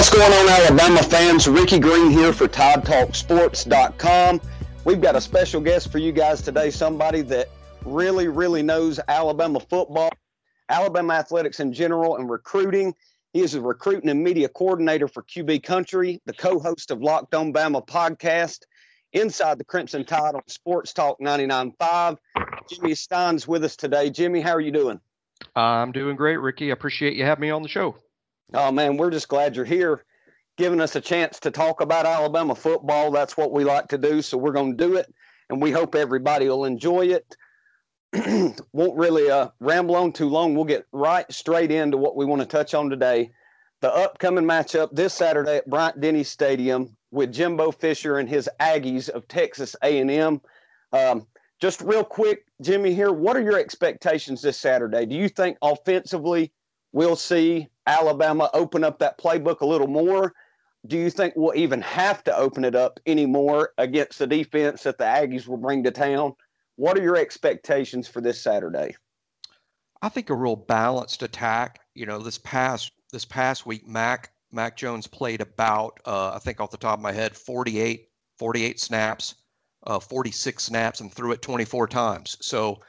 What's going on, Alabama fans? Ricky Green here for TideTalkSports.com. We've got a special guest for you guys today, somebody that really, really knows Alabama football, Alabama athletics in general, and recruiting. He is a recruiting and media coordinator for QB Country, the co host of Locked On Bama podcast, inside the Crimson Tide on Sports Talk 99.5. Jimmy Stein's with us today. Jimmy, how are you doing? I'm doing great, Ricky. I appreciate you having me on the show. Oh, man, we're just glad you're here, giving us a chance to talk about Alabama football. That's what we like to do. So we're going to do it, and we hope everybody will enjoy it. Won't really uh, ramble on too long. We'll get right straight into what we want to touch on today. The upcoming matchup this Saturday at Bryant Denny Stadium with Jimbo Fisher and his Aggies of Texas A&M. Um, just real quick, Jimmy here, what are your expectations this Saturday? Do you think offensively we'll see Alabama open up that playbook a little more? Do you think we'll even have to open it up anymore against the defense that the Aggies will bring to town? What are your expectations for this Saturday? I think a real balanced attack. You know, this past this past week, Mac Mac Jones played about uh, I think off the top of my head 48 48 snaps, uh, 46 snaps, and threw it 24 times. So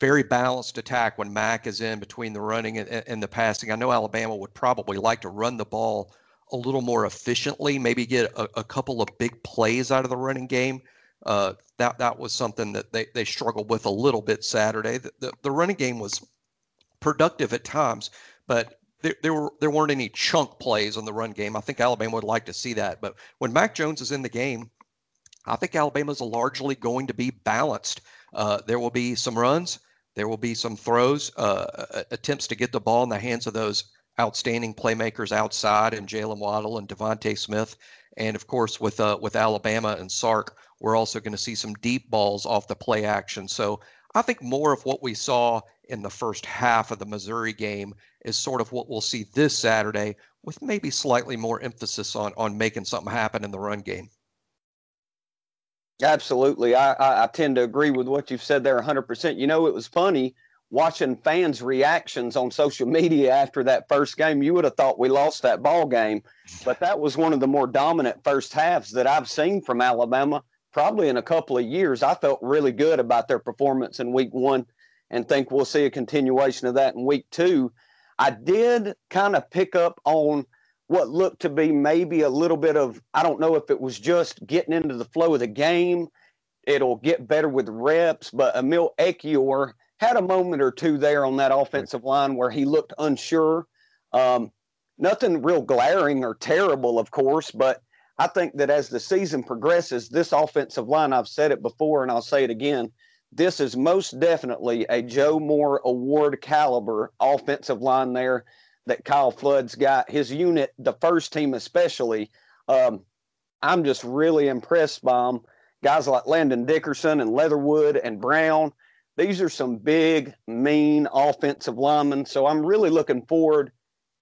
very balanced attack when Mac is in between the running and, and, the passing. I know Alabama would probably like to run the ball a little more efficiently, maybe get a, a couple of big plays out of the running game. Uh, that that was something that they, they struggled with a little bit Saturday. The, the, the running game was productive at times, but there, there were there weren't any chunk plays on the run game. I think Alabama would like to see that. But when Mac Jones is in the game, I think Alabama is largely going to be balanced. Uh, there will be some runs. There will be some throws, uh, attempts to get the ball in the hands of those outstanding playmakers outside, and Jaylen Waddle and DeVonta Smith, and of course with uh, with Alabama and Sark, we're also going to see some deep balls off the play action. So I think more of what we saw in the first half of the Missouri game is sort of what we'll see this Saturday, with maybe slightly more emphasis on on making something happen in the run game. Absolutely. I, I, I, tend to agree with what you've said there 100%. You know, it was funny watching fans' reactions on social media after that first game. You would have thought we lost that ball game, but that was one of the more dominant first halves that I've seen from Alabama probably in a couple of years. I felt really good about their performance in week one and think we'll see a continuation of that in week two. I did kind of pick up on – what looked to be maybe a little bit of I don't know if it was just getting into the flow of the game. It'll get better with reps, but Emil Ekiyor had a moment or two there on that offensive line where he looked unsure. Um, nothing real glaring or terrible, of course, but I think that as the season progresses, this offensive line, I've said it before and I'll say it again, this is most definitely a Joe Moore award caliber offensive line there that Kyle Flood's got, his unit, the first team especially. Um, I'm just really impressed by them. Guys like Landon Dickerson and Leatherwood and Brown. These are some big, mean offensive linemen. So I'm really looking forward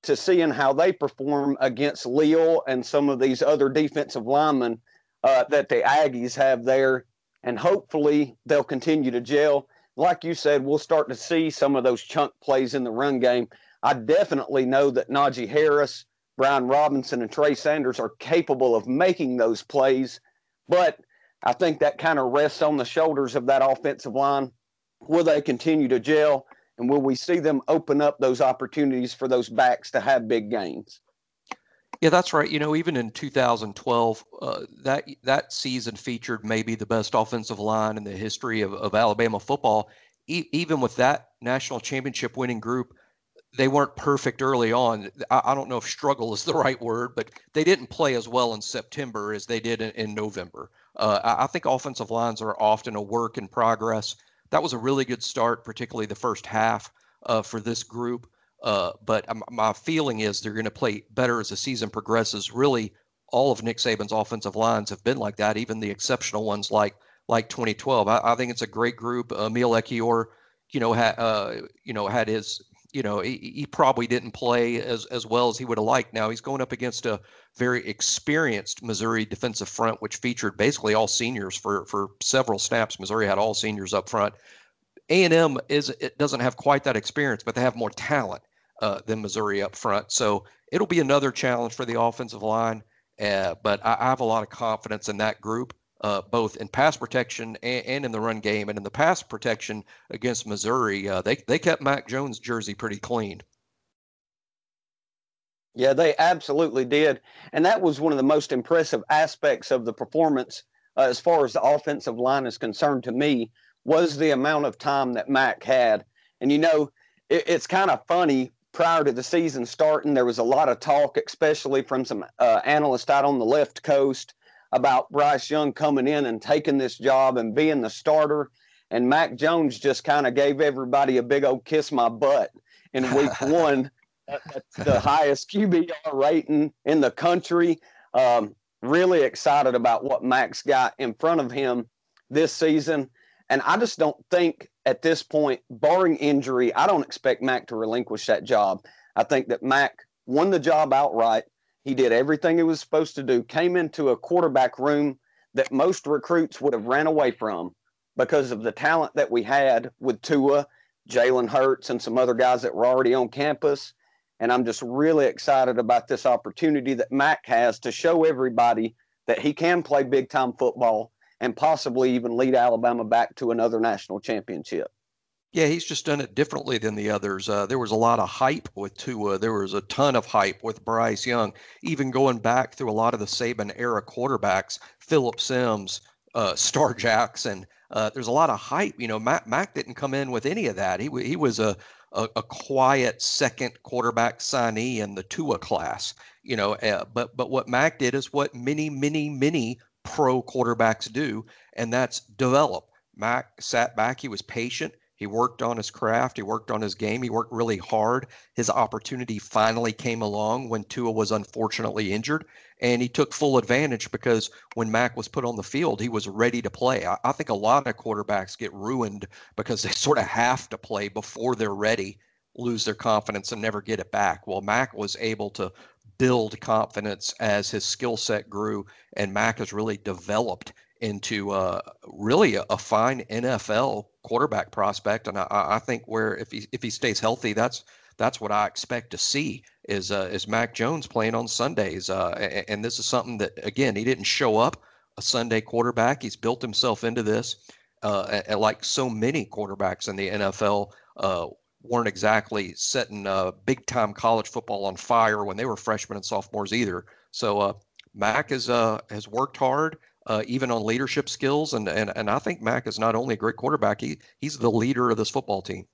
to seeing how they perform against Leal and some of these other defensive linemen uh, that the Aggies have there. And hopefully they'll continue to gel. Like you said, we'll start to see some of those chunk plays in the run game. I definitely know that Najee Harris, Brian Robinson, and Trey Sanders are capable of making those plays, but I think that kind of rests on the shoulders of that offensive line. Will they continue to gel? And will we see them open up those opportunities for those backs to have big gains? Yeah, that's right. You know, even in 2012, uh, that that season featured maybe the best offensive line in the history of, of Alabama football. E- even with that national championship winning group, they weren't perfect early on. I, I, don't know if struggle is the right word, but they didn't play as well in September as they did in, in November. Uh, I, I, think offensive lines are often a work in progress. That was a really good start, particularly the first half uh, for this group. Uh, but my feeling is they're going to play better as the season progresses. Really, all of Nick Saban's offensive lines have been like that, even the exceptional ones like like 2012. I, I think it's a great group. Emil Ekiyor, you know, ha, uh, you know, had his you know, he, he, probably didn't play as, as well as he would have liked. Now he's going up against a very experienced Missouri defensive front, which featured basically all seniors for, for several snaps. Missouri had all seniors up front. A&M is it doesn't have quite that experience, but they have more talent. uh, than Missouri up front. So it'll be another challenge for the offensive line. Uh, but I, I, have a lot of confidence in that group, uh, both in pass protection and, and, in the run game. And in the pass protection against Missouri, uh, they they kept Mac Jones' jersey pretty clean. Yeah, they absolutely did, and that was one of the most impressive aspects of the performance, uh, as far as the offensive line is concerned. To me, was the amount of time that Mac had, and you know, it, it's kind of funny prior to the season starting, there was a lot of talk, especially from some uh, analysts out on the left coast, about Bryce Young coming in and taking this job and being the starter. And Mac Jones just kind of gave everybody a big old kiss my butt in week one. That's the highest QBR rating in the country. Um, really excited about what Mac's got in front of him this season. And I just don't think at this point, barring injury, I don't expect Mac to relinquish that job. I think that Mac won the job outright. He did everything he was supposed to do, came into a quarterback room that most recruits would have ran away from because of the talent that we had with Tua, Jalen Hurts, and some other guys that were already on campus. And I'm just really excited about this opportunity that Mac has to show everybody that he can play big time football and possibly even lead Alabama back to another national championship. Yeah, he's just done it differently than the others. Uh, there was a lot of hype with Tua. There was a ton of hype with Bryce Young, even going back through a lot of the Saban era quarterbacks, Phillip Sims, uh, Star Jackson. Uh, there's a lot of hype. You know, Mac, Mac didn't come in with any of that. He he was a, a, a quiet second quarterback signee in the Tua class. You know, uh, but but what Mac did is what many many many pro quarterbacks do, and that's develop. Mac sat back, he was patient. He worked on his craft. He worked on his game. He worked really hard. His opportunity finally came along when Tua was unfortunately injured, and he took full advantage because when Mac was put on the field, he was ready to play. I, I think a lot of quarterbacks get ruined because they sort of have to play before they're ready, lose their confidence, and never get it back. Well, Mac was able to build confidence as his skill set grew, and Mac has really developed into uh, really a, a, fine NFL quarterback prospect. And I, I, think where if he if he stays healthy, that's that's what I expect to see is uh, is Mac Jones playing on Sundays. Uh, and, and, this is something that again he didn't show up a Sunday quarterback. He's built himself into this. Uh, like so many quarterbacks in the NFL, uh, weren't exactly setting uh, big time college football on fire when they were freshmen and sophomores either. So Mac uh, has worked hard, uh, even on leadership skills, and, and and I think Mac is not only a great quarterback, he he's the leader of this football team.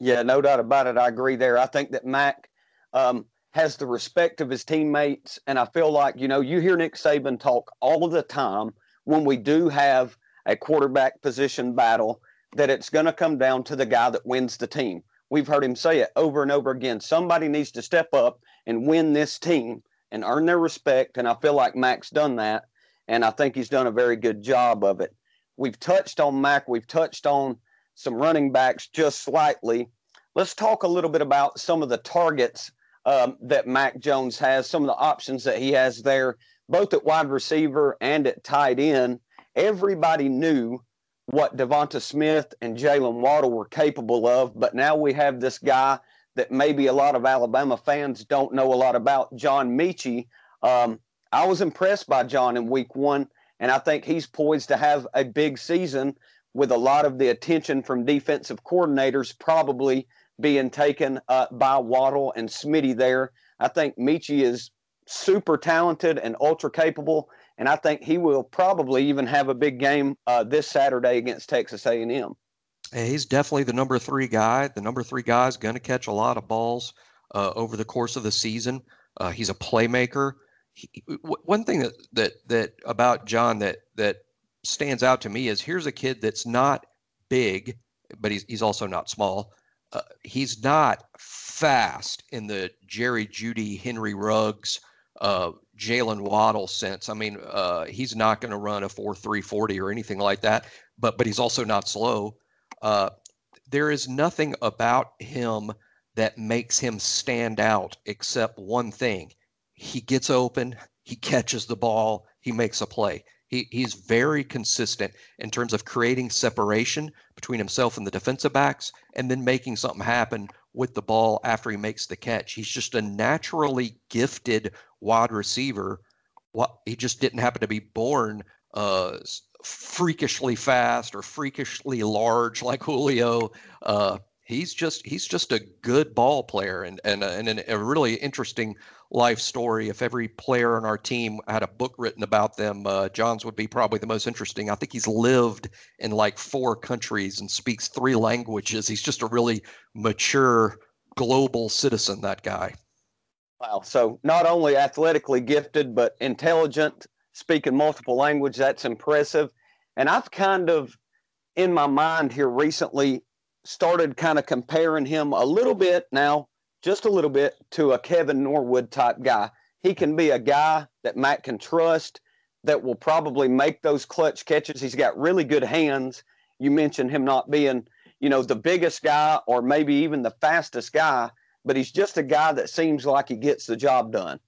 Yeah, no doubt about it. I agree there. I think that Mac um, has the respect of his teammates, and I feel like you know you hear Nick Saban talk all of the time when we do have a quarterback position battle that it's going to come down to the guy that wins the team. We've heard him say it over and over again. Somebody needs to step up and win this team and earn their respect. And I feel like Mac's done that. And I think he's done a very good job of it. We've touched on Mac, we've touched on some running backs just slightly. Let's talk a little bit about some of the targets um, that Mac Jones has, some of the options that he has there, both at wide receiver and at tight end. Everybody knew what Devonta Smith and Jaylen Waddle were capable of, but now we have this guy that maybe a lot of Alabama fans don't know a lot about, John Metchie. Um, I was impressed by John in week one, and I think he's poised to have a big season with a lot of the attention from defensive coordinators probably being taken uh, by Waddle and Smitty there. I think Metchie is super talented and ultra capable, and I think he will probably even have a big game uh, this Saturday against Texas A&M. He's definitely the number three guy. The number three guy is going to catch a lot of balls uh, over the course of the season. Uh, he's a playmaker. He, w- one thing that, that that about John that that stands out to me is here's a kid that's not big, but he's he's also not small. Uh, he's not fast in the Jerry Jeudy, Henry Ruggs, uh, Jaylen Waddle sense. I mean, uh, he's not going to run a four three forty or anything like that, but but he's also not slow. Uh, there is nothing about him that makes him stand out except one thing: he gets open, he catches the ball, he makes a play. He, he's very consistent in terms of creating separation between himself and the defensive backs and then making something happen with the ball after he makes the catch. He's just a naturally gifted wide receiver. He just didn't happen to be born uh, freakishly fast or freakishly large like Julio. Uh, he's just he's just a good ball player and and, and a really interesting life story. If every player on our team had a book written about them, uh, John's would be probably the most interesting. I think he's lived in like four countries and speaks three languages. He's just a really mature global citizen. That guy. Wow. So not only athletically gifted, but intelligent, speaking multiple languages. That's impressive. And I've kind of, in my mind here recently, started kind of comparing him a little bit now, just a little bit, to a Kevin Norwood type guy. He can be a guy that Mac can trust that will probably make those clutch catches. He's got really good hands. You mentioned him not being, you know, the biggest guy or maybe even the fastest guy, but he's just a guy that seems like he gets the job done.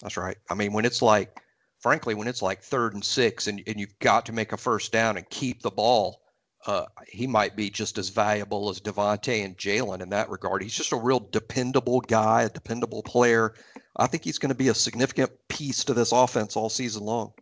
That's right. I mean, when it's like, frankly, when it's like third and six and, and you've got to make a first down and keep the ball, uh, he might be just as valuable as DeVonta and Jaylen in that regard. He's just a real dependable guy, a dependable player. I think he's going to be a significant piece to this offense all season long.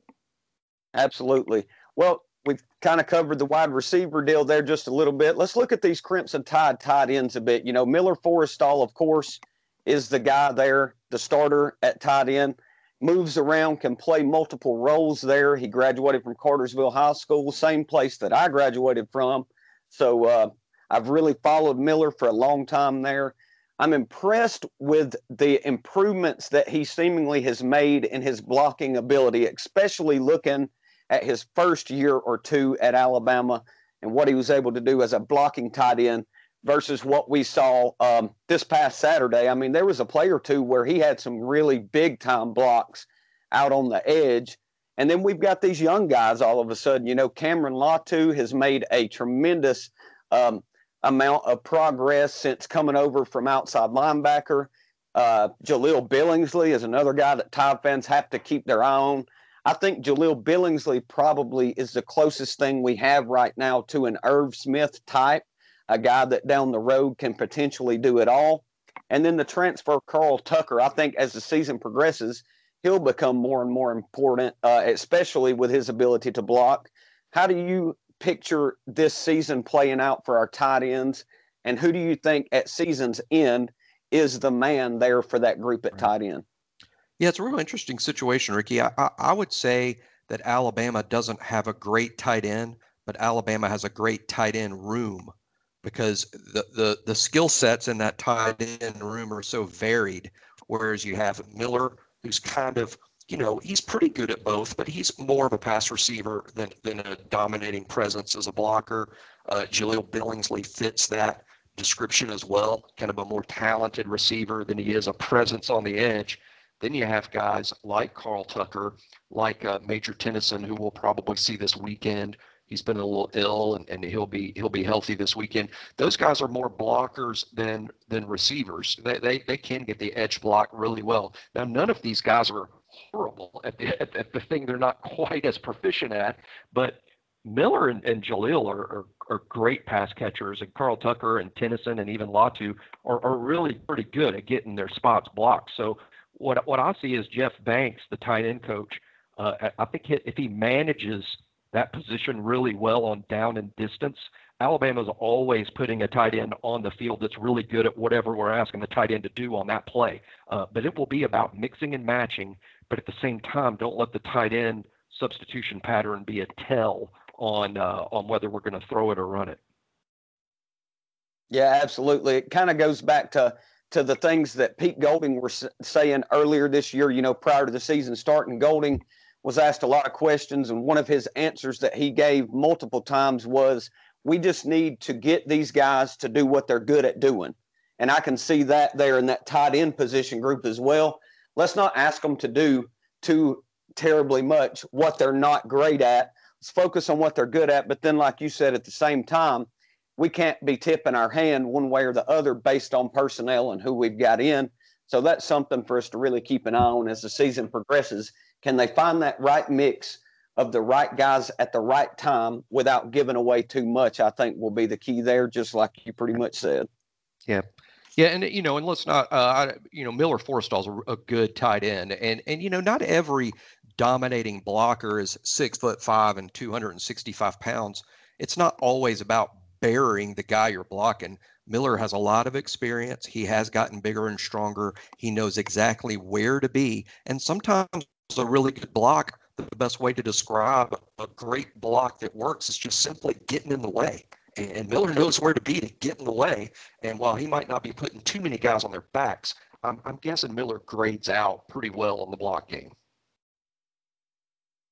Absolutely. Well, we've kind of covered the wide receiver deal there just a little bit. Let's look at these Crimson Tide tight ends a bit. You know, Miller Forristall, of course, is the guy there, the starter at tight end moves around, can play multiple roles there. He graduated from Cartersville High School, same place that I graduated from. So uh, I've really followed Miller for a long time there. I'm impressed with the improvements that he seemingly has made in his blocking ability, especially looking at his first year or two at Alabama and what he was able to do as a blocking tight end versus what we saw um, this past Saturday. I mean, there was a play or two where he had some really big time blocks out on the edge. And then we've got these young guys all of a sudden. You know, Cameron Latu has made a tremendous um, amount of progress since coming over from outside linebacker. Uh, Jahleel Billingsley is another guy that Tide fans have to keep their eye on. I think Jahleel Billingsley probably is the closest thing we have right now to an Irv Smith type a guy that down the road can potentially do it all. And then the transfer, Carl Tucker, I think as the season progresses, he'll become more and more important, uh, especially with his ability to block. How do you picture this season playing out for our tight ends? And who do you think at season's end is the man there for that group at right. tight end? Yeah, it's a real interesting situation, Ricky. I, I, I would say that Alabama doesn't have a great tight end, but Alabama has a great tight end room because the the, the skill sets in that tight end room are so varied. Whereas you have Miller, who's kind of you know he's pretty good at both, but he's more of a pass receiver than than a dominating presence as a blocker. Uh, Jahleel Billingsley fits that description as well, kind of a more talented receiver than he is a presence on the edge. Then you have guys like Carl Tucker, like uh, Major Tennison, who we'll probably see this weekend, He's been a little ill, and, and he'll be he'll be healthy this weekend. Those guys are more blockers than than receivers. They they, they can get the edge block really well. Now, none of these guys are horrible at the, at, at the thing they're not quite as proficient at, but Miller and, and Jahleel are, are, are, great pass catchers, and Carl Tucker and Tennison and even Latu are, are really pretty good at getting their spots blocked. So what what I see is Jeff Banks, the tight end coach. Uh, I think if he manages that position really well on down and distance. Alabama's always putting a tight end on the field that's really good at whatever we're asking the tight end to do on that play. Uh, but it will be about mixing and matching. But at the same time, don't let the tight end substitution pattern be a tell on uh, on whether we're going to throw it or run it. Yeah, absolutely. It kind of goes back to to the things that Pete Golding was saying earlier this year. You know, prior to the season starting, Golding was asked a lot of questions, and one of his answers that he gave multiple times was, "We just need to get these guys to do what they're good at doing." And I can see that there in that tight end position group as well. Let's not ask them to do too terribly much what they're not great at. Let's focus on what they're good at. But then, like you said, at the same time, we can't be tipping our hand one way or the other based on personnel and who we've got in. So that's something for us to really keep an eye on as the season progresses can they find that right mix of the right guys at the right time without giving away too much, I think will be the key there, just like you pretty much said. Yeah. Yeah, and you know, and let's not, uh, you know, Miller Forristall's a, a good tight end, and and you know, not every dominating blocker is six foot five and 265 pounds. It's not always about burying the guy you're blocking. Miller has a lot of experience. He has gotten bigger and stronger. He knows exactly where to be, and sometimes a really good block the best way to describe a great block that works is just simply getting in the way. And Miller knows where to be to get in the way. And while he might not be putting too many guys on their backs, I'm, I'm guessing Miller grades out pretty well in the block game.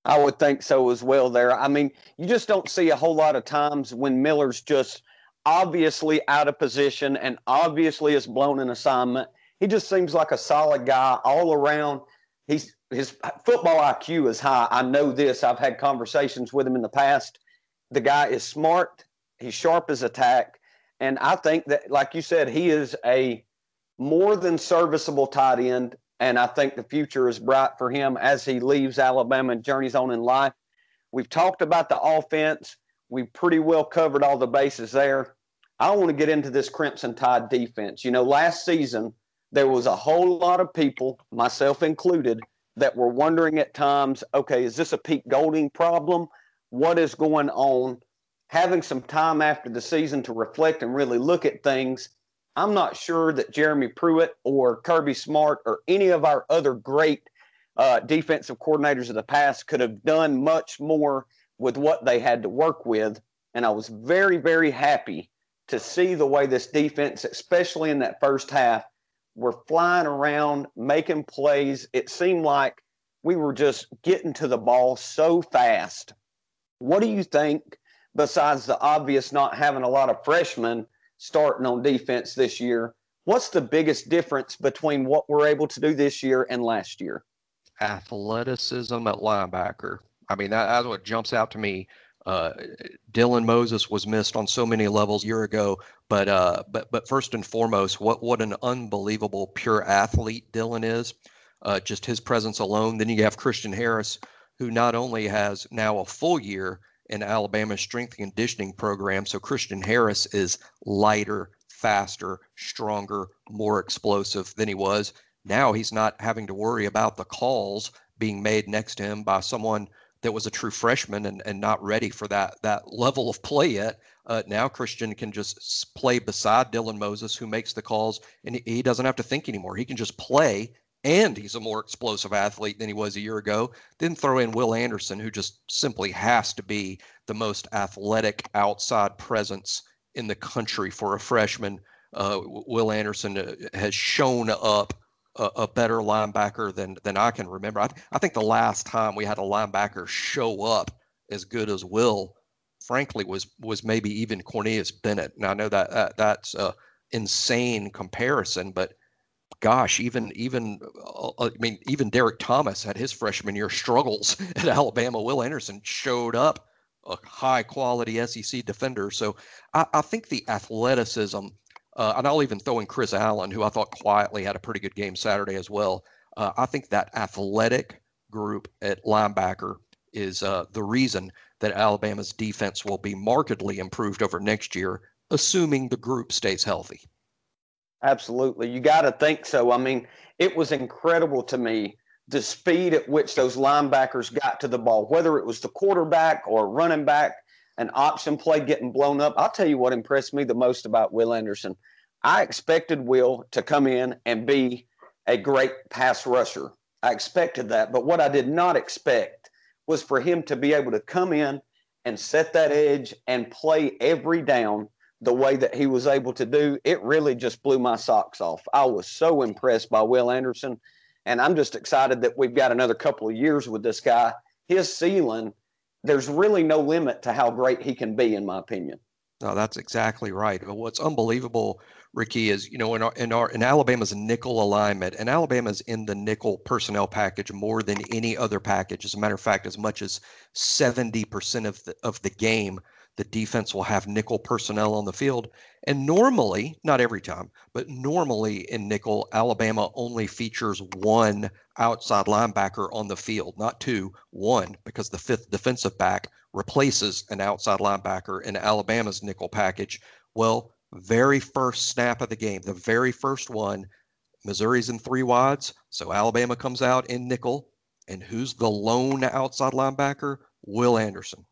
I would think so as well there. I mean, you just don't see a whole lot of times when Miller's just obviously out of position and obviously has blown an assignment. He just seems like a solid guy all around. He's his football IQ is high. I know this. I've had conversations with him in the past. The guy is smart. He's sharp as a tack. And I think that, like you said, he is a more than serviceable tight end. And I think the future is bright for him as he leaves Alabama and journeys on in life. We've talked about the offense. We've pretty well covered all the bases there. I want to get into this Crimson Tide defense. You know, last season, there was a whole lot of people, myself included, that were wondering at times, okay, is this a Pete Golding problem? What is going on? Having some time after the season to reflect and really look at things, I'm not sure that Jeremy Pruitt or Kirby Smart or any of our other great uh, defensive coordinators of the past could have done much more with what they had to work with. And I was very, very happy to see the way this defense, especially in that first half, were flying around, making plays. It seemed like we were just getting to the ball so fast. What do you think, besides the obvious not having a lot of freshmen starting on defense this year? What's the biggest difference between what we're able to do this year and last year? Athleticism at linebacker. I mean, that, that's what jumps out to me. Uh, Dylan Moses was missed on so many levels a year ago, but uh, but but first and foremost, what what an unbelievable pure athlete Dylan is. Uh, just his presence alone. Then you have Christian Harris, who not only has now a full year in Alabama's strength and conditioning program, so Christian Harris is lighter, faster, stronger, more explosive than he was. Now he's not having to worry about the calls being made next to him by someone that was a true freshman and, and not ready for that that level of play yet. Uh, now Christian can just play beside Dylan Moses, who makes the calls, and he, doesn't have to think anymore. He can just play, and he's a more explosive athlete than he was a year ago. Then throw in Will Anderson, who just simply has to be the most athletic outside presence in the country for a freshman. Uh, Will Anderson uh, has shown up a, a, better linebacker than than I can remember. I, I think the last time we had a linebacker show up as good as Will, frankly, was was maybe even Cornelius Bennett. Now I know that, that that's a insane comparison, but gosh, even even uh, I mean even Derrick Thomas had his freshman year struggles at Alabama. Will Anderson showed up a high quality SEC defender. So I, I think the athleticism uh, and I'll even throw in Chris Allen, who I thought quietly had a pretty good game Saturday as well. Uh, I think that athletic group at linebacker is uh, the reason that Alabama's defense will be markedly improved over next year, assuming the group stays healthy. Absolutely. You got to think so. I mean, it was incredible to me the speed at which those linebackers got to the ball, whether it was the quarterback or running back an option play getting blown up. I'll tell you what impressed me the most about Will Anderson. I expected Will to come in and be a great pass rusher. I expected that. But what I did not expect was for him to be able to come in and set that edge and play every down the way that he was able to do. It really just blew my socks off. I was so impressed by Will Anderson. And I'm just excited that we've got another couple of years with this guy. His ceiling there's really no limit to how great he can be, in my opinion. No, that's exactly right. But what's unbelievable, Ricky, is you know in our in our in Alabama's nickel alignment, and Alabama's in the nickel personnel package more than any other package. As a matter of fact, as much as seventy percent of the of the game, the defense will have nickel personnel on the field. And normally, not every time, but normally in nickel, Alabama only features one outside linebacker on the field, not two, one, because the fifth defensive back replaces an outside linebacker in Alabama's nickel package. Well, very first snap of the game, the very first one, Missouri's in three wides, so Alabama comes out in nickel. And who's the lone outside linebacker? Will Anderson.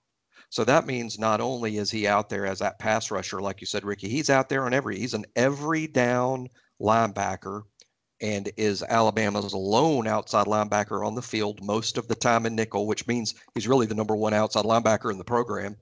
So that means not only is he out there as that pass rusher, like you said, Ricky, he's out there on every, he's an every down linebacker and is Alabama's lone outside linebacker on the field most of the time in nickel, which means he's really the number one outside linebacker in the program.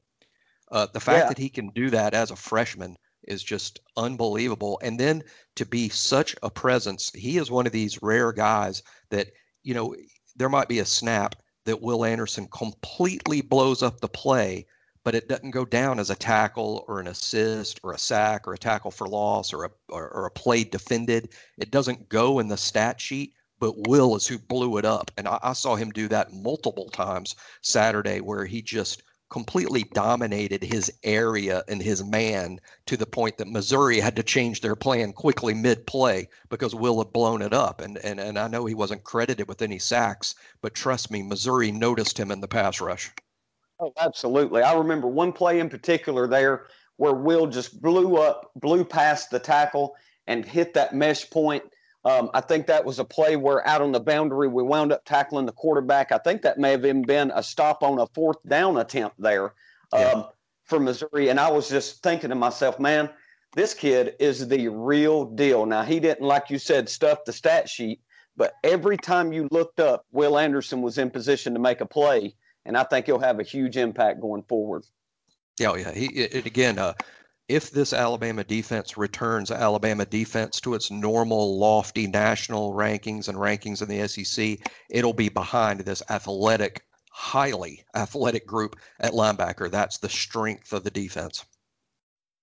Uh, the fact yeah. that he can do that as a freshman is just unbelievable. And then to be such a presence, he is one of these rare guys that, you know, there might be a snap that Will Anderson completely blows up the play, but it doesn't go down as a tackle or an assist or a sack or a tackle for loss or a or, or a play defended. It doesn't go in the stat sheet, but Will is who blew it up. And I, I saw him do that multiple times Saturday where he just completely dominated his area and his man to the point that Missouri had to change their plan quickly mid play because Will had blown it up. And, and, and I know he wasn't credited with any sacks, but trust me, Missouri noticed him in the pass rush. Oh, absolutely. I remember one play in particular there where Will just blew up, blew past the tackle and hit that mesh point um, I think that was a play where out on the boundary we wound up tackling the quarterback. I think that may have even been a stop on a fourth down attempt there um, yeah. for Missouri. And I was just thinking to myself, man, this kid is the real deal. Now he didn't, like you said, stuff the stat sheet, but every time you looked up, Will Anderson was in position to make a play, and I think he'll have a huge impact going forward. Yeah, yeah. He it, again, uh, if this Alabama defense returns Alabama defense to its normal lofty national rankings and rankings in the SEC, it'll be behind this athletic, highly athletic group at linebacker. That's the strength of the defense.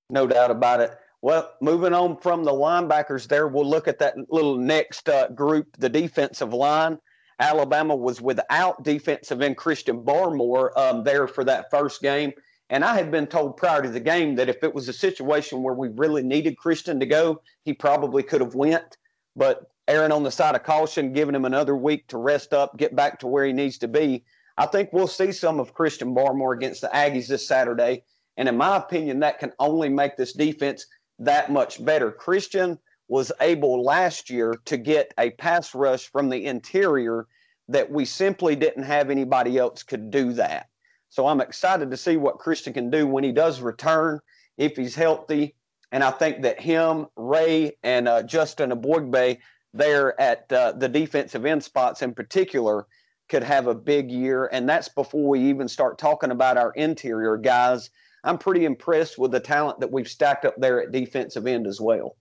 No doubt about it. Well, moving on from the linebackers there, we'll look at that little next uh, group, the defensive line. Alabama was without defensive end Christian Barmore um, there for that first game. And I had been told prior to the game that if it was a situation where we really needed Christian to go, he probably could have went. But Aaron on the side of caution, giving him another week to rest up, get back to where he needs to be. I think we'll see some of Christian Barmore against the Aggies this Saturday. And in my opinion, that can only make this defense that much better. Christian was able last year to get a pass rush from the interior that we simply didn't have anybody else could do that. So I'm excited to see what Christian can do when he does return, if he's healthy. And I think that him, Ray, and uh, Justin Eboigbe there at uh, the defensive end spots in particular could have a big year. And that's before we even start talking about our interior guys. I'm pretty impressed with the talent that we've stacked up there at defensive end as well.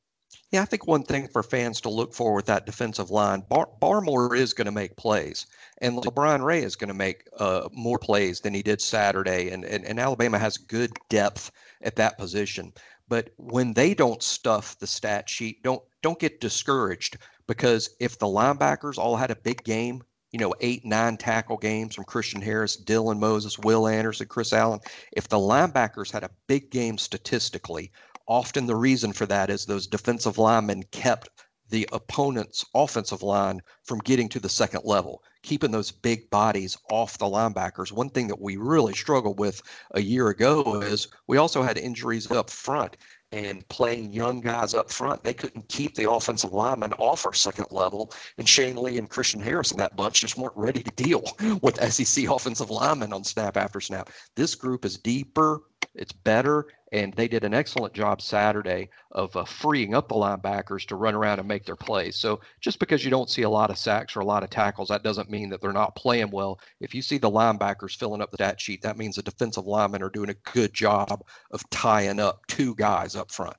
Yeah, I think one thing for fans to look for with that defensive line, Bar- Barmore is going to make plays, and LaBryan Ray is going to make uh, more plays than he did Saturday, and, and and Alabama has good depth at that position. But when they don't stuff the stat sheet, don't don't get discouraged because if the linebackers all had a big game, you know, eight, nine tackle games from Christian Harris, Dylan Moses, Will Anderson, Chris Allen, if the linebackers had a big game statistically, Often the reason for that is those defensive linemen kept the opponent's offensive line from getting to the second level, keeping those big bodies off the linebackers. One thing that we really struggled with a year ago is we also had injuries up front and playing young guys up front. They couldn't keep the offensive linemen off our second level. And Shane Lee and Christian Harris and that bunch just weren't ready to deal with SEC offensive linemen on snap after snap. This group is deeper, it's better, and they did an excellent job Saturday of uh, freeing up the linebackers to run around and make their plays. So just because you don't see a lot of sacks or a lot of tackles, that doesn't mean that they're not playing well. If you see the linebackers filling up the stat sheet, that means the defensive linemen are doing a good job of tying up two guys up front.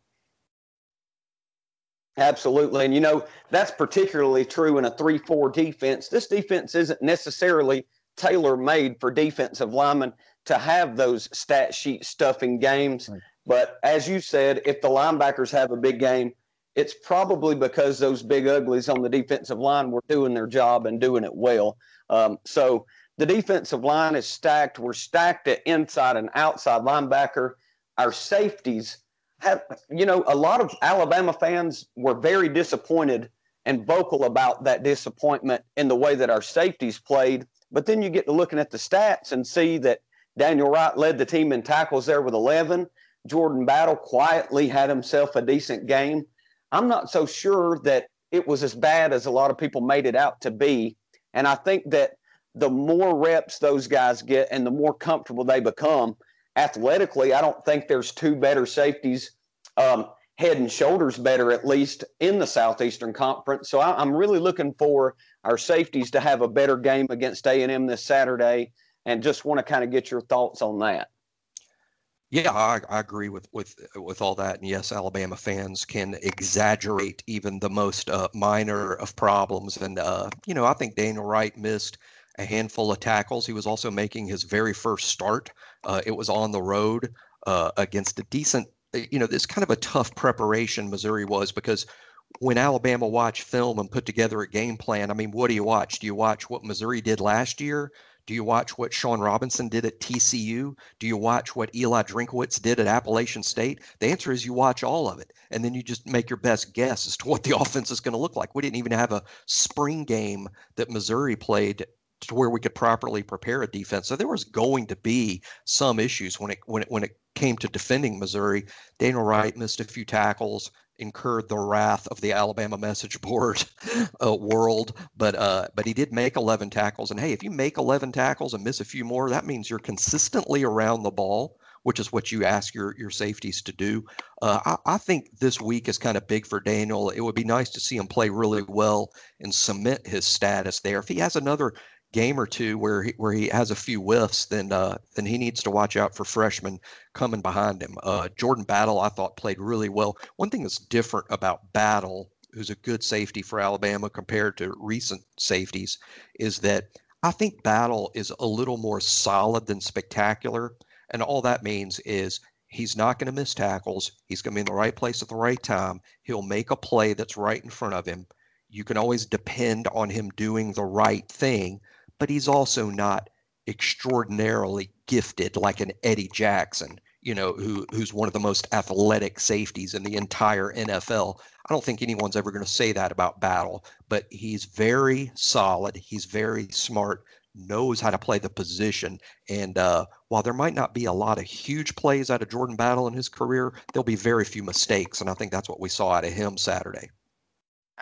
Absolutely. And, you know, that's particularly true in a 3 4 defense. This defense isn't necessarily tailor made for defensive linemen to have those stat sheet stuffing games. Right. But as you said, if the linebackers have a big game, it's probably because those big uglies on the defensive line were doing their job and doing it well. Um, so the defensive line is stacked. We're stacked at inside and outside linebacker. Our safeties have, you know, a lot of Alabama fans were very disappointed and vocal about that disappointment in the way that our safeties played. But then you get to looking at the stats and see that Daniel Wright led the team in tackles there with 11. Jordan Battle quietly had himself a decent game. I'm not so sure that it was as bad as a lot of people made it out to be. And I think that the more reps those guys get and the more comfortable they become athletically, I don't think there's two better safeties, um, head and shoulders better, at least in the Southeastern Conference. So I, am really looking for our safeties to have a better game against A&M this Saturday and just want to kind of get your thoughts on that. Yeah, I, I, agree with with with all that. And yes, Alabama fans can exaggerate even the most uh, minor of problems. And uh, you know, I think Daniel Wright missed a handful of tackles. He was also making his very first start. Uh, it was on the road uh, against a decent. Uh, you know, this kind of a tough preparation Missouri was because when Alabama watched film and put together a game plan, I mean, what do you watch? Do you watch what Missouri did last year? Do you watch what Shawn Robinson did at TCU? Do you watch what Eli Drinkwitz did at Appalachian State? The answer is you watch all of it. And then you just make your best guess as to what the offense is going to look like. We didn't even have a spring game that Missouri played to where we could properly prepare a defense. So there was going to be some issues when it when it when it came to defending Missouri. Daniel Wright missed a few tackles incurred the wrath of the Alabama message board uh, world, but uh, but he did make 11 tackles. And hey, if you make 11 tackles and miss a few more, that means you're consistently around the ball, which is what you ask your your safeties to do. Uh, I, I, think this week is kind of big for Daniel. It would be nice to see him play really well and cement his status there. If he has another game or two where he, where he has a few whiffs, then uh, then he needs to watch out for freshmen coming behind him. Uh, Jordan Battle, I thought, played really well. One thing that's different about Battle, who's a good safety for Alabama compared to recent safeties, is that I think Battle is a little more solid than spectacular, and all that means is he's not going to miss tackles. He's going to be in the right place at the right time. He'll make a play that's right in front of him. You can always depend on him doing the right thing but he's also not extraordinarily gifted like an Eddie Jackson, you know, who who's one of the most athletic safeties in the entire NFL. I don't think anyone's ever going to say that about Battle, but he's very solid. He's very smart, knows how to play the position. And uh, while there might not be a lot of huge plays out of Jordan Battle in his career, there'll be very few mistakes. And I think that's what we saw out of him Saturday.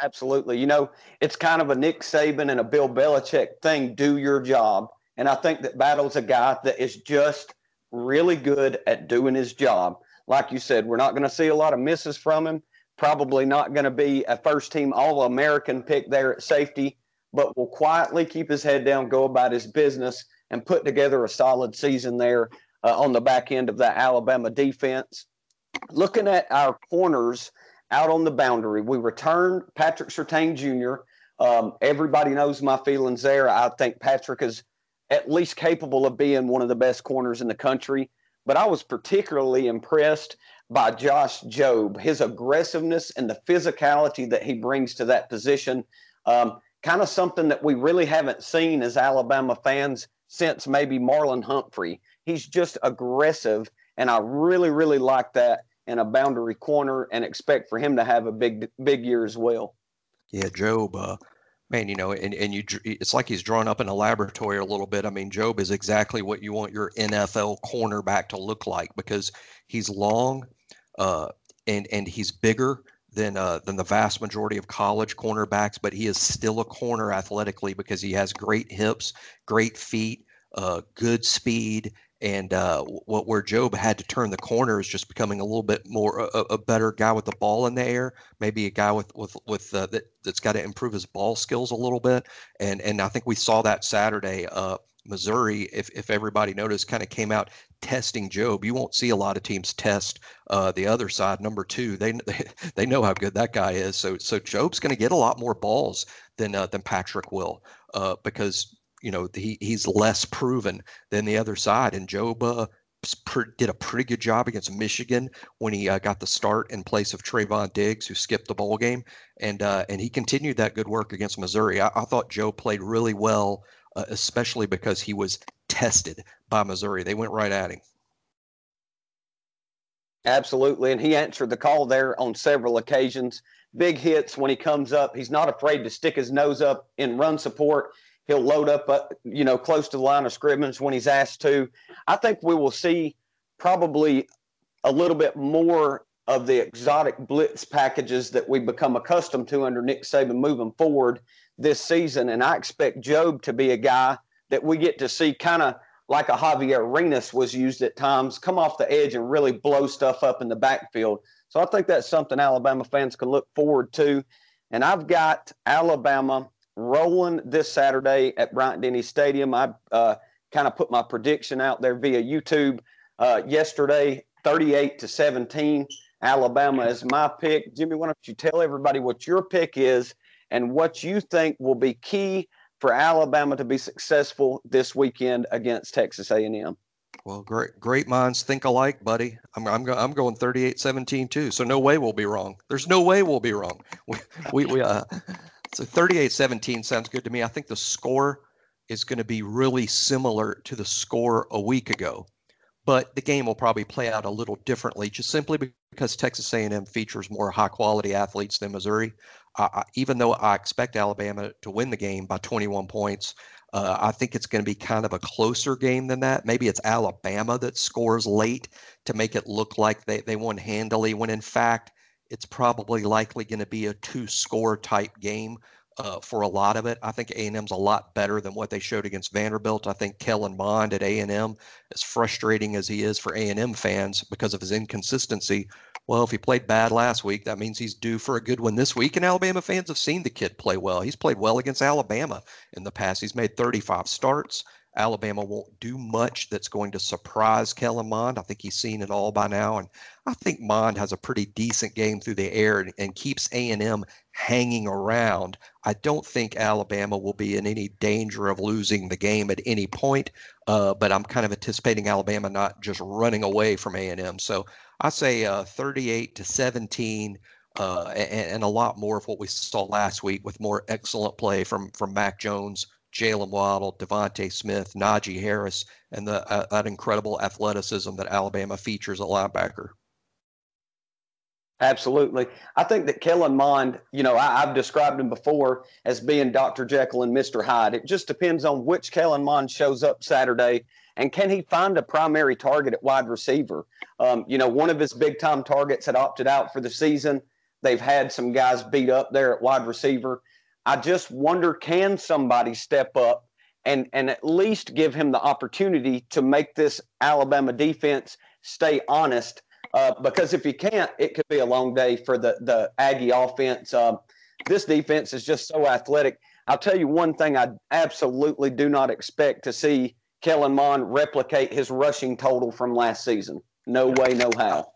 Absolutely. You know, it's kind of a Nick Saban and a Bill Belichick thing do your job. And I think that Battle's a guy that is just really good at doing his job. Like you said, we're not going to see a lot of misses from him. Probably not going to be a first team All American pick there at safety, but will quietly keep his head down, go about his business, and put together a solid season there uh, on the back end of that Alabama defense. Looking at our corners, out on the boundary. We returned Patrick Surtain Jr. Um, everybody knows my feelings there. I think Patrick is at least capable of being one of the best corners in the country. But I was particularly impressed by Josh Jobe, his aggressiveness and the physicality that he brings to that position. Um, kind of something that we really haven't seen as Alabama fans since maybe Marlon Humphrey. He's just aggressive, and I really, really like that and a boundary corner and expect for him to have a big big year as well. Yeah, Jobe, uh, man, you know, and, and you it's like he's drawn up in a laboratory a little bit. I mean, Jobe is exactly what you want your NFL cornerback to look like because he's long uh, and and he's bigger than uh, than the vast majority of college cornerbacks, but he is still a corner athletically because he has great hips, great feet, uh, good speed, and uh, what where Jobe had to turn the corner is just becoming a little bit more a, a better guy with the ball in the air, maybe a guy with with with uh, that that's got to improve his ball skills a little bit, and and I think we saw that Saturday. Uh, Missouri, if if everybody noticed, kind of came out testing Jobe. You won't see a lot of teams test uh, the other side. Number two, they, they they know how good that guy is. So so Jobe's going to get a lot more balls than uh, than Patrick will uh, because you know he, he's less proven than the other side and jobe uh, did a pretty good job against Michigan when he uh, got the start in place of Trevon Diggs, who skipped the bowl game, and uh, and he continued that good work against Missouri. I, I thought Jobe played really well, uh, especially because he was tested by Missouri. They went right at him. Absolutely, and he answered the call there on several occasions. Big hits when he comes up. He's not afraid to stick his nose up in run support. He'll load up, uh, you know, close to the line of scrimmage when he's asked to. I think we will see probably a little bit more of the exotic blitz packages that we become accustomed to under Nick Saban moving forward this season. And I expect Jobe to be a guy that we get to see kind of like a Javier Arenas was used at times, come off the edge and really blow stuff up in the backfield. So I think that's something Alabama fans can look forward to. And I've got Alabama rolling this Saturday at Bryant Denny Stadium. I uh, kind of put my prediction out there via YouTube uh, yesterday, 38 to 17. Alabama is my pick. Jimmy, why don't you tell everybody what your pick is and what you think will be key for Alabama to be successful this weekend against Texas A&M? Well, great, great minds think alike, buddy. I'm, I'm, I'm going 38-17 too. So no way we'll be wrong. There's no way we'll be wrong. We, we, we uh, so 38-17 sounds good to me. I think the score is going to be really similar to the score a week ago, but the game will probably play out a little differently, just simply because Texas A&M features more high-quality athletes than Missouri. Uh, even though I expect Alabama to win the game by 21 points, uh, I think it's going to be kind of a closer game than that. Maybe it's Alabama that scores late to make it look like they, they won handily, when in fact it's probably likely going to be a two score type game uh, for a lot of it. I think A&M's a lot better than what they showed against Vanderbilt. I think Kellen Mond at A&M, as frustrating as he is for A&M fans because of his inconsistency, well, if he played bad last week, that means he's due for a good one this week. And Alabama fans have seen the kid play well. He's played well against Alabama in the past. He's made 35 starts. Alabama won't do much that's going to surprise Kellen Mond. I think he's seen it all by now, and I think Mond has a pretty decent game through the air and, and keeps A&M hanging around. I don't think Alabama will be in any danger of losing the game at any point, uh, but I'm kind of anticipating Alabama not just running away from A&M. So I say uh, 38 to 17. Uh, and, and, a lot more of what we saw last week with more excellent play from from Mac Jones, Jaylen Waddle, DeVonta Smith, Najee Harris, and the, uh, that incredible athleticism that Alabama features at linebacker. Absolutely. I think that Kellen Mond, you know, I, have described him before as being Dr. Jekyll and Mr. Hyde. It just depends on which Kellen Mond shows up Saturday and can he find a primary target at wide receiver? Um, you know, one of his big time targets had opted out for the season. They've had some guys beat up there at wide receiver. I just wonder can somebody step up and and at least give him the opportunity to make this Alabama defense stay honest. Uh, because if you can't, it could be a long day for the the Aggie offense. Uh, this defense is just so athletic. I'll tell you one thing: I absolutely do not expect to see Kellen Mond replicate his rushing total from last season. No way, no how.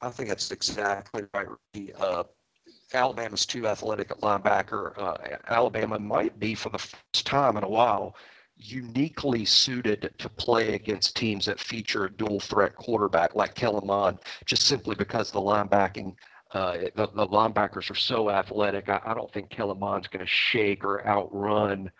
I think that's exactly right. Uh, Alabama's too athletic at linebacker. Uh, Alabama might be, for the first time in a while, uniquely suited to play against teams that feature a dual threat quarterback like Kellen Mond, just simply because the linebacking. Uh, the, the, linebackers are so athletic. I, I don't think Kellen Mond's going to shake or outrun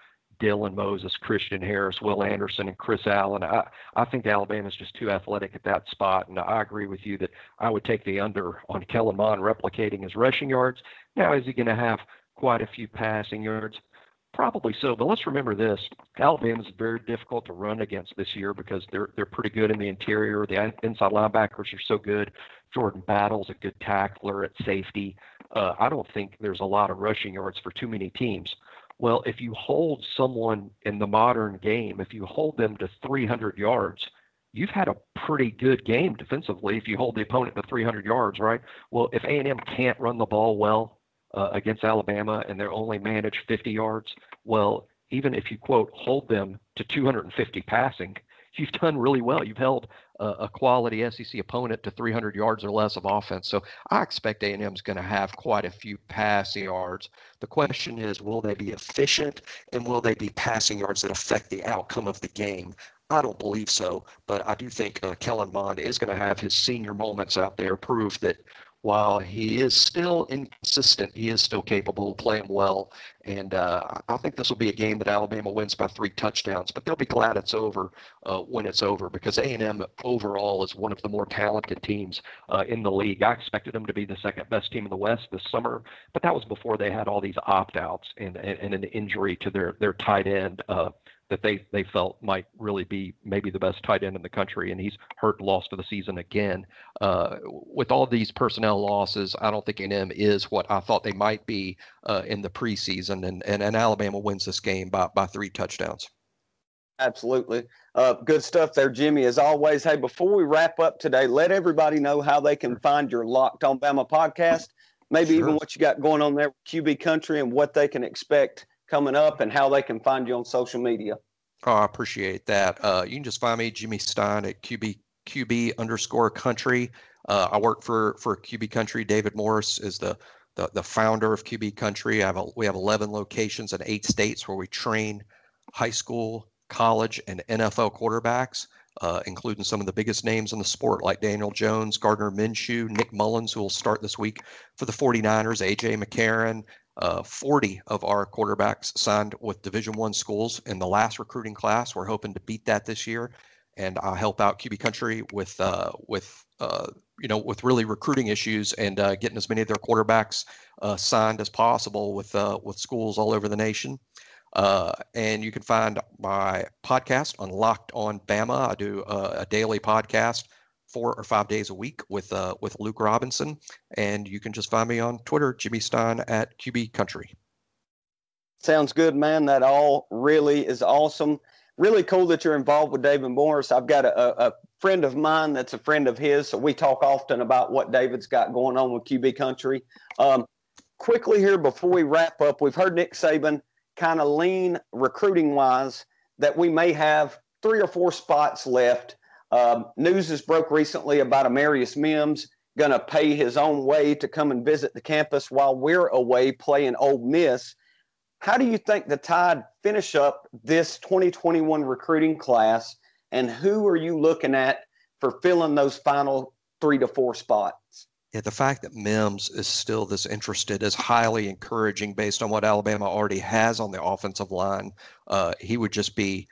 Dylan Moses, Christian Harris, Will Anderson, and Chris Allen. I, I think Alabama's just too athletic at that spot, and I agree with you that I would take the under on Kellen Mond replicating his rushing yards. Now, is he going to have quite a few passing yards? Probably so, but let's remember this: Alabama's very difficult to run against this year because they're they're pretty good in the interior. The inside linebackers are so good. Jordan Battle's a good tackler at safety. Uh, I don't think there's a lot of rushing yards for too many teams. Well, if you hold someone in the modern game, if you hold them to 300 yards, you've had a pretty good game defensively if you hold the opponent to 300 yards, right? Well, if A&M can't run the ball well uh, against Alabama and they're only managed 50 yards, well, even if you quote hold them to 250 passing, you've done really well. You've held a, a quality SEC opponent to 300 yards or less of offense. So I expect A&M is going to have quite a few passing yards. The question is, will they be efficient and will they be passing yards that affect the outcome of the game? I don't believe so, but I do think uh, Kellen Mond is going to have his senior moments out there prove that while he is still inconsistent, he is still capable of playing well. And uh, I think this will be a game that Alabama wins by three touchdowns. But they'll be glad it's over uh, when it's over because A&M overall is one of the more talented teams uh, in the league. I expected them to be the second best team in the West this summer, but that was before they had all these opt-outs and, and, and an injury to their their tight end. That they they felt might really be maybe the best tight end in the country, and he's hurt, lost to the season again. Uh, with all these personnel losses, I don't think A&M is what I thought they might be uh, in the preseason, and, and and Alabama wins this game by by three touchdowns. Absolutely. Uh, good stuff there, Jimmy. As always, hey, before we wrap up today, let everybody know how they can find your Locked On Bama podcast. Maybe sure. even what you got going on there with QB Country and what they can expect coming up and how they can find you on social media. Oh, I appreciate that. Uh, you can just find me, Jimmy Stein, at QB QB underscore country. Uh, I work for for QB Country. David Morris is the the, the founder of QB Country. I have a, we have 11 locations in eight states where we train high school, college, and NFL quarterbacks, uh, including some of the biggest names in the sport like Daniel Jones, Gardner Minshew, Nick Mullens, who will start this week for the 49ers, AJ McCarron, uh, 40 of our quarterbacks signed with Division One schools in the last recruiting class. We're hoping to beat that this year, and I'll help out QB Country with uh, with uh, you know with really recruiting issues and uh, getting as many of their quarterbacks uh, signed as possible with uh, with schools all over the nation. and you can find my podcast on Locked On Bama. I do a daily podcast four or five days a week with uh, with Luke Robinson, and you can just find me on Twitter, Jimmy Stein at QB Country. Sounds good, man. That all really is awesome. Really cool that you're involved with David Morris. I've got a, a friend of mine that's a friend of his, so we talk often about what David's got going on with QB Country. Um, quickly here before we wrap up, we've heard Nick Saban kind of lean recruiting wise that we may have three or four spots left um, news has broke recently about Amarius Mims going to pay his own way to come and visit the campus while we're away playing Ole Miss. How do you think the Tide finish up this 2021 recruiting class, and who are you looking at for filling those final three to four spots? Yeah, the fact that Mims is still this interested is highly encouraging based on what Alabama already has on the offensive line. Uh, he would just be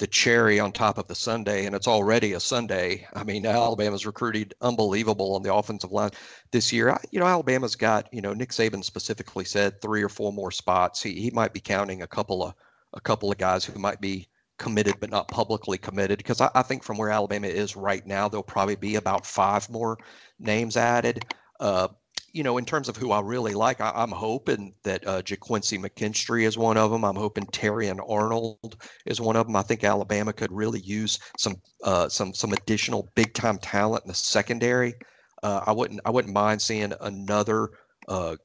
the cherry on top of the sundae, and it's already a sundae. I mean, Alabama's recruited unbelievable on the offensive line this year. You know, Alabama's got, you know, Nick Saban specifically said three or four more spots. He, he might be counting a couple of a couple of guys who might be committed but not publicly committed because I, I think from where Alabama is right now, there'll probably be about five more names added. Uh, you know, in terms of who I really like, I, am hoping that uh, Ga'Quincy McKinstry is one of them. I'm hoping Terrion Arnold is one of them. I think Alabama could really use some uh, some some additional big time talent in the secondary. Uh, I wouldn't I wouldn't mind seeing another uh,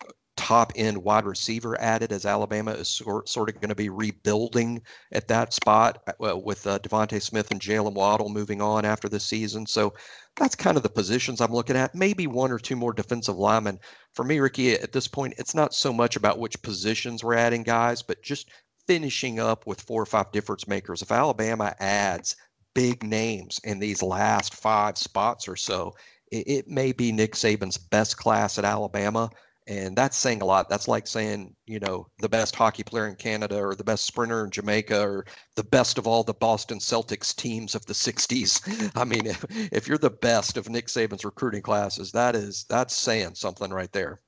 top end wide receiver added as Alabama is sort, sort of going to be rebuilding at that spot uh, with uh, DeVonta Smith and Jaylen Waddle moving on after the season. So that's kind of the positions I'm looking at. Maybe one or two more defensive linemen. For me, Ricky, at this point, it's not so much about which positions we're adding guys, but just finishing up with four or five difference makers. If Alabama adds big names in these last five spots or so, it may be Nick Saban's best class at Alabama and that's saying a lot. That's like saying, you know, the best hockey player in Canada or the best sprinter in Jamaica or the best of all the Boston Celtics teams of the 60s. I mean, if, if you're the best of Nick Saban's recruiting classes, that is that's saying something right there.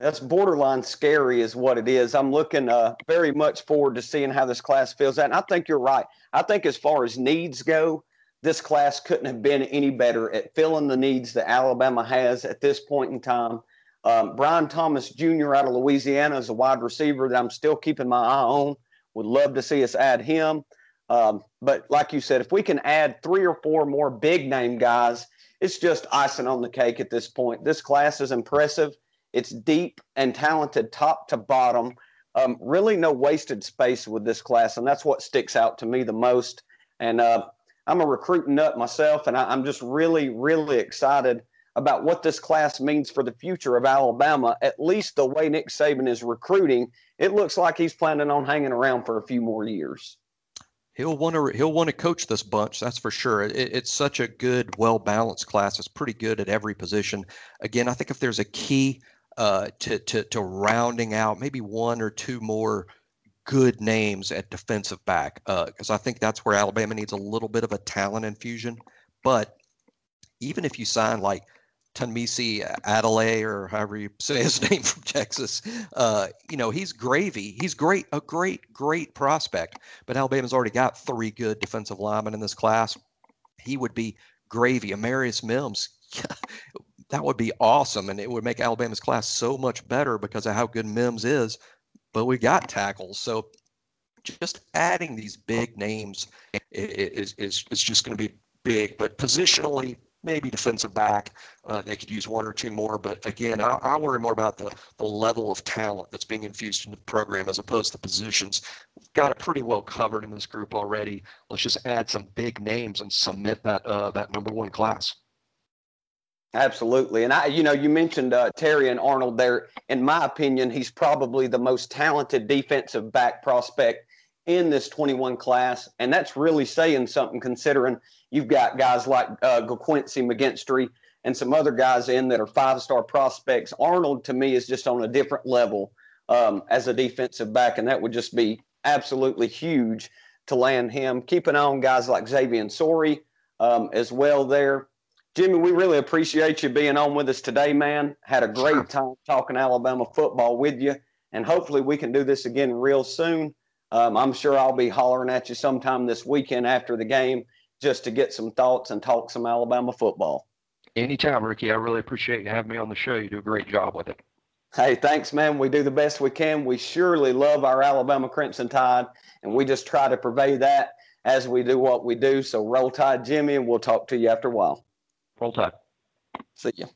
That's borderline scary, is what it is. I'm looking uh, very much forward to seeing how this class fills out. And I think you're right. I think as far as needs go, this class couldn't have been any better at filling the needs that Alabama has at this point in time. Um, Brian Thomas Jr. out of Louisiana is a wide receiver that I'm still keeping my eye on. Would love to see us add him. Um, but like you said, if we can add three or four more big name guys, it's just icing on the cake at this point. This class is impressive. It's deep and talented top to bottom. Um, really, no wasted space with this class, and that's what sticks out to me the most. And uh, I'm a recruiting nut myself, and I, I'm just really, really excited about what this class means for the future of Alabama, at least the way Nick Saban is recruiting, it looks like he's planning on hanging around for a few more years. he'll want to he'll want to coach this bunch. That's for sure. It, it's such a good, well balanced class. It's pretty good at every position. Again, I think if there's a key uh, to to to rounding out maybe one or two more good names at defensive back, because uh, I think that's where Alabama needs a little bit of a talent infusion. But even if you sign like Tunmise Adeleye or however you say his name from Texas. Uh, you know, he's gravy. He's great, a great, great prospect. But Alabama's already got three good defensive linemen in this class. He would be gravy. Amarius Mims, that would be awesome, and it would make Alabama's class so much better because of how good Mims is. But we got tackles, so just adding these big names is is, is just going to be big. But positionally, maybe defensive back. Uh, they could use one or two more, but again, I, I, worry more about the, the level of talent that's being infused into the program as opposed to positions. We've got it pretty well covered in this group already. Let's just add some big names and submit that uh, that number one class. Absolutely, and I, you know, you mentioned uh, and Arnold there. In my opinion, he's probably the most talented defensive back prospect in this 21 class, and that's really saying something considering You've got guys like uh, Quincy McKinstry and some other guys in that are five star prospects. Arnold, to me, is just on a different level um, as a defensive back, and that would just be absolutely huge to land him. Keep an eye on guys like Xavier Sorey um, as well there. Jimmy, we really appreciate you being on with us today, man. Had a great time talking Alabama football with you, and hopefully we can do this again real soon. Um, I'm sure I'll be hollering at you sometime this weekend after the game just to get some thoughts and talk some Alabama football. Anytime, Ricky. I really appreciate you having me on the show. You do a great job with it. Hey, thanks, man. We do the best we can. We surely love our Alabama Crimson Tide, and we just try to purvey that as we do what we do. So roll tide, Jimmy, and we'll talk to you after a while. Roll tide. See you.